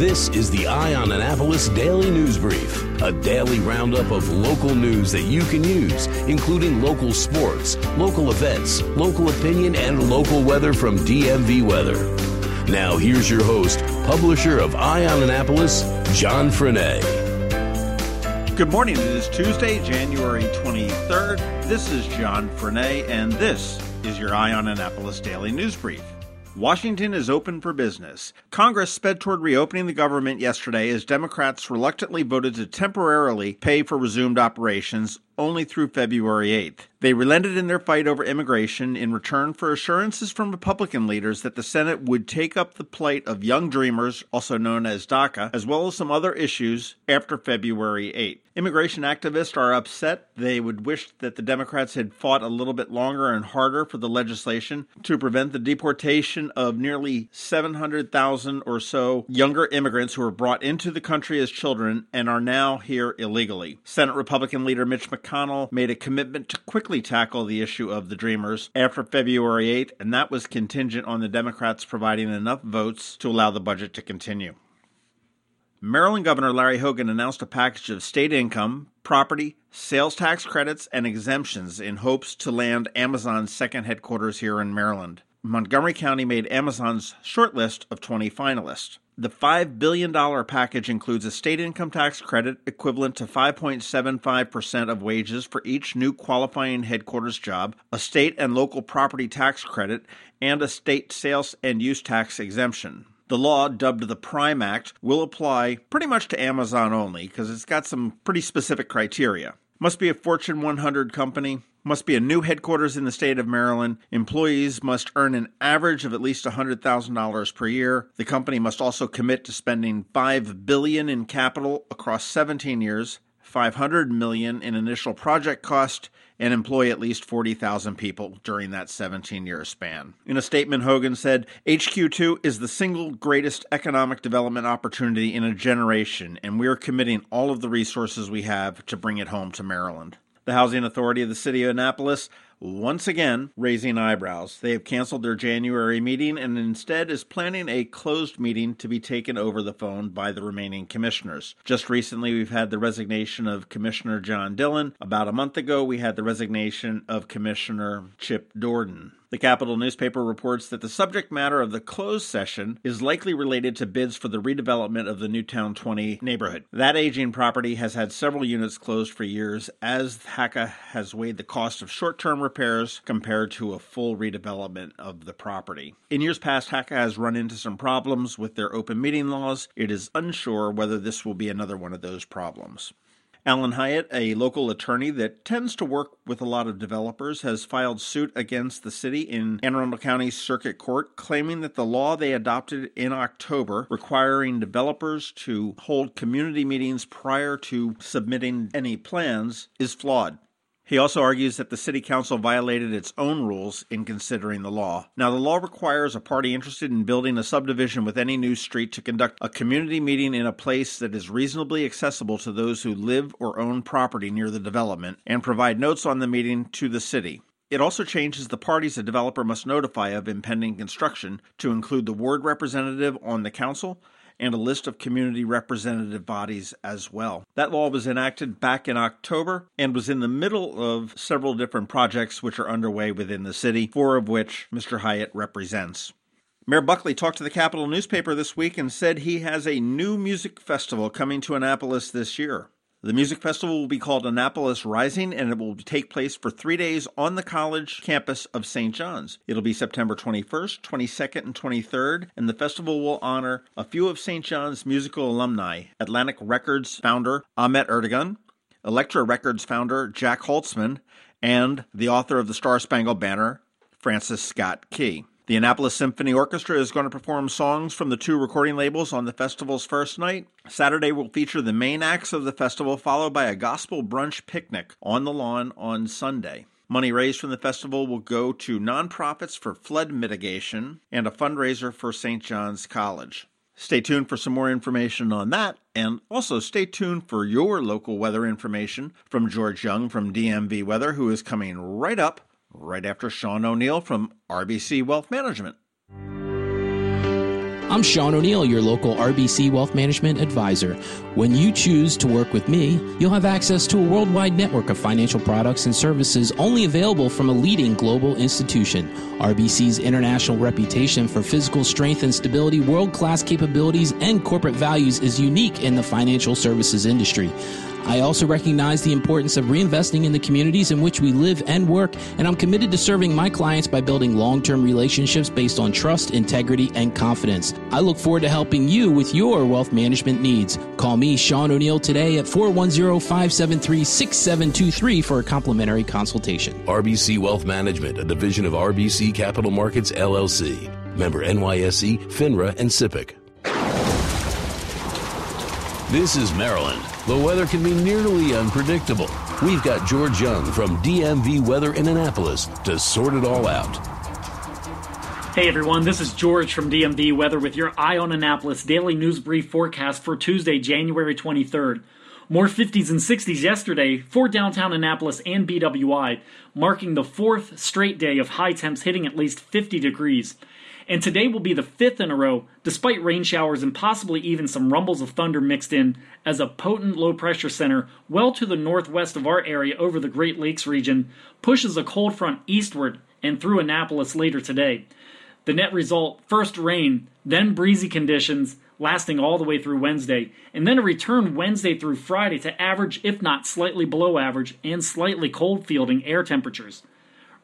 This is the Eye on Annapolis Daily News Brief, a daily roundup of local news that you can use, including local sports, local events, local opinion, and local weather from DMV Weather. Now, here's your host, publisher of Eye on Annapolis, John Frenaye. Good morning. It is Tuesday, January 23rd. This is John Frenaye, and this is your Eye on Annapolis Daily News Brief. Washington is open for business. Congress sped toward reopening the government yesterday as Democrats reluctantly voted to temporarily pay for resumed operations only through February 8th. They relented in their fight over immigration in return for assurances from Republican leaders that the Senate would take up the plight of young dreamers, also known as DACA, as well as some other issues after February 8th. Immigration activists are upset. They would wish that the Democrats had fought a little bit longer and harder for the legislation to prevent the deportation of nearly 700,000 or so younger immigrants who were brought into the country as children and are now here illegally. Senate Republican leader Mitch McConnell made a commitment to quickly tackle the issue of the Dreamers after February 8th, and that was contingent on the Democrats providing enough votes to allow the budget to continue. Maryland Governor Larry Hogan announced a package of state income, property, sales tax credits, and exemptions in hopes to land Amazon's second headquarters here in Maryland. Montgomery County made Amazon's shortlist of 20 finalists. The $5 billion package includes a state income tax credit equivalent to 5.75% of wages for each new qualifying headquarters job, a state and local property tax credit, and a state sales and use tax exemption. The law, dubbed the Prime Act, will apply pretty much to Amazon only because it's got some pretty specific criteria. Must be a Fortune 100 company, must be a new headquarters in the state of Maryland. Employees must earn an average of at least $100,000 per year. The company must also commit to spending 5 billion in capital across 17 years, 500 million in initial project cost, and employ at least 40,000 people during that 17 year span. In a statement, Hogan said HQ2 is the single greatest economic development opportunity in a generation, and we are committing all of the resources we have to bring it home to Maryland. The Housing Authority of the City of Annapolis once again raising eyebrows. They have canceled their January meeting and instead is planning a closed meeting to be taken over the phone by the remaining commissioners. Just recently, we've had the resignation of Commissioner John Dillon. About a month ago, we had the resignation of Commissioner Chip Dordan. The Capital newspaper reports that the subject matter of the closed session is likely related to bids for the redevelopment of the Newtowne 20 neighborhood. That aging property has had several units closed for years as HACA has weighed the cost of short term repairs compared to a full redevelopment of the property. In years past, HACA has run into some problems with their open meeting laws. It is unsure whether this will be another one of those problems. Alan Hyatt, a local attorney that tends to work with a lot of developers, has filed suit against the city in Anne Arundel County Circuit Court, claiming that the law they adopted in October requiring developers to hold community meetings prior to submitting any plans is flawed. He also argues that the City Council violated its own rules in considering the law. Now, the law requires a party interested in building a subdivision with any new street to conduct a community meeting in a place that is reasonably accessible to those who live or own property near the development and provide notes on the meeting to the city. It also changes the parties a developer must notify of impending construction to include the ward representative on the council and a list of community representative bodies as well. That law was enacted back in October and was in the middle of several different projects which are underway within the city, four of which Mr. Hyatt represents. Mayor Buckley talked to the Capital newspaper this week and said he has a new music festival coming to Annapolis this year. The music festival will be called Annapolis Rising and it will take place for three days on the college campus of St. John's. It'll be September 21st, 22nd, and 23rd, and the festival will honor a few of St. John's musical alumni Atlantic Records founder Ahmet Ertegun, Elektra Records founder Jac Holzman, and the author of the Star Spangled Banner, Francis Scott Key. The Annapolis Symphony Orchestra is going to perform songs from the two recording labels on the festival's first night. Saturday will feature the main acts of the festival, followed by a gospel brunch picnic on the lawn on Sunday. Money raised from the festival will go to nonprofits for flood mitigation and a fundraiser for St. John's College. Stay tuned for some more information on that, and also stay tuned for your local weather information from George Young from DMV Weather, who is coming right up right after Sean O'Neill from RBC Wealth Management. I'm Sean O'Neill, your local RBC Wealth Management Advisor. When you choose to work with me, you'll have access to a worldwide network of financial products and services only available from a leading global institution. RBC's international reputation for physical strength and stability, world class capabilities, and corporate values is unique in the financial services industry. I also recognize the importance of reinvesting in the communities in which we live and work, and I'm committed to serving my clients by building long term relationships based on trust, integrity, and confidence. I look forward to helping you with your wealth management needs. Call me, Sean O'Neill, today at 410 573 6723 for a complimentary consultation. RBC Wealth Management, a division of RBC Capital Markets, LLC. Member NYSE, FINRA, and SIPC. This is Maryland. The weather can be nearly unpredictable. We've got George Young from DMV Weather in Annapolis to sort it all out. Hey everyone, this is George from DMV Weather with your Eye on Annapolis daily news brief forecast for Tuesday, January 23rd. More 50s and 60s yesterday for downtown Annapolis and BWI, marking the fourth straight day of high temps hitting at least 50 degrees and today will be the fifth in a row, despite rain showers and possibly even some rumbles of thunder mixed in, as a potent low pressure center well to the northwest of our area over the Great Lakes region pushes a cold front eastward and through Annapolis later today. The net result first rain, then breezy conditions lasting all the way through Wednesday, and then a return Wednesday through Friday to average, if not slightly below average, and slightly cold fielding air temperatures.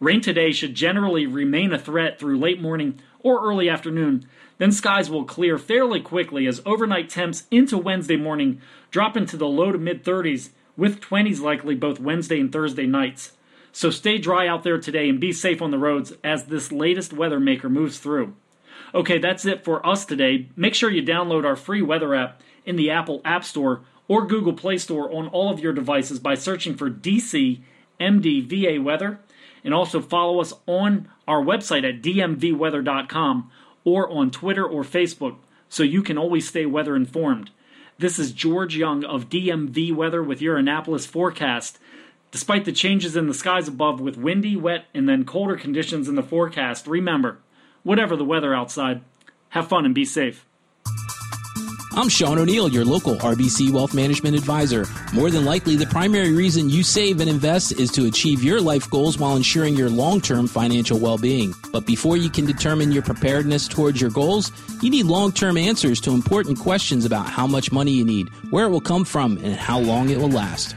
Rain today should generally remain a threat through late morning or early afternoon. Then skies will clear fairly quickly as overnight temps into Wednesday morning drop into the low to mid 30s, with 20s likely both Wednesday and Thursday nights. So stay dry out there today and be safe on the roads as this latest weather maker moves through. Okay, that's it for us today. Make sure you download our free weather app in the Apple App Store or Google Play Store on all of your devices by searching for DC MDVA Weather and also follow us on our website at dmvweather.com or on Twitter or Facebook so you can always stay weather informed. This is George Young of DMV Weather with your Annapolis forecast. Despite the changes in the skies above with windy, wet, and then colder conditions in the forecast, remember, whatever the weather outside, have fun and be safe. I'm Sean O'Neill, your local RBC Wealth Management Advisor. More than likely, the primary reason you save and invest is to achieve your life goals while ensuring your long term financial well being. But before you can determine your preparedness towards your goals, you need long term answers to important questions about how much money you need, where it will come from, and how long it will last.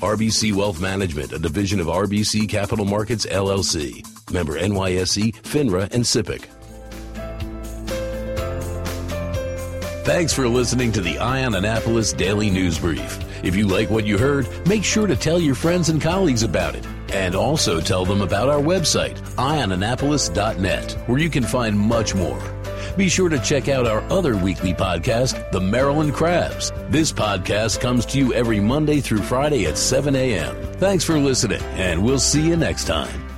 RBC Wealth Management, a division of RBC Capital Markets, LLC. Member NYSE, FINRA, and SIPC. Thanks for listening to the Eye on Annapolis Daily News Brief. If you like what you heard, make sure to tell your friends and colleagues about it. And also tell them about our website, eyeonannapolis.net, where you can find much more. Be sure to check out our other weekly podcast, The Maryland Crabs. This podcast comes to you every Monday through Friday at 7 a.m. Thanks for listening, and we'll see you next time.